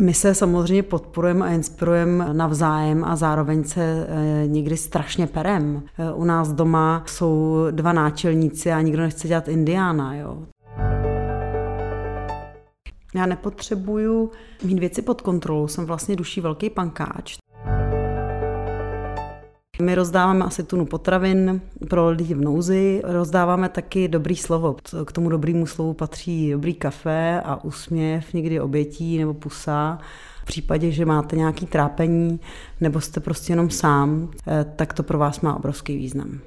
My se samozřejmě podporujeme a inspirujeme navzájem a zároveň se eh, někdy strašně perem. Eh, u nás doma jsou dva náčelníci a nikdo nechce dělat indiána. Jo. Já nepotřebuju mít věci pod kontrolou, jsem vlastně duší velký pankáč. My rozdáváme asi tunu potravin pro lidi v nouzi, rozdáváme taky dobrý slovo. K tomu dobrému slovu patří dobrý kafe a úsměv, někdy obětí nebo pusa. V případě, že máte nějaký trápení nebo jste prostě jenom sám, eh, tak to pro vás má obrovský význam.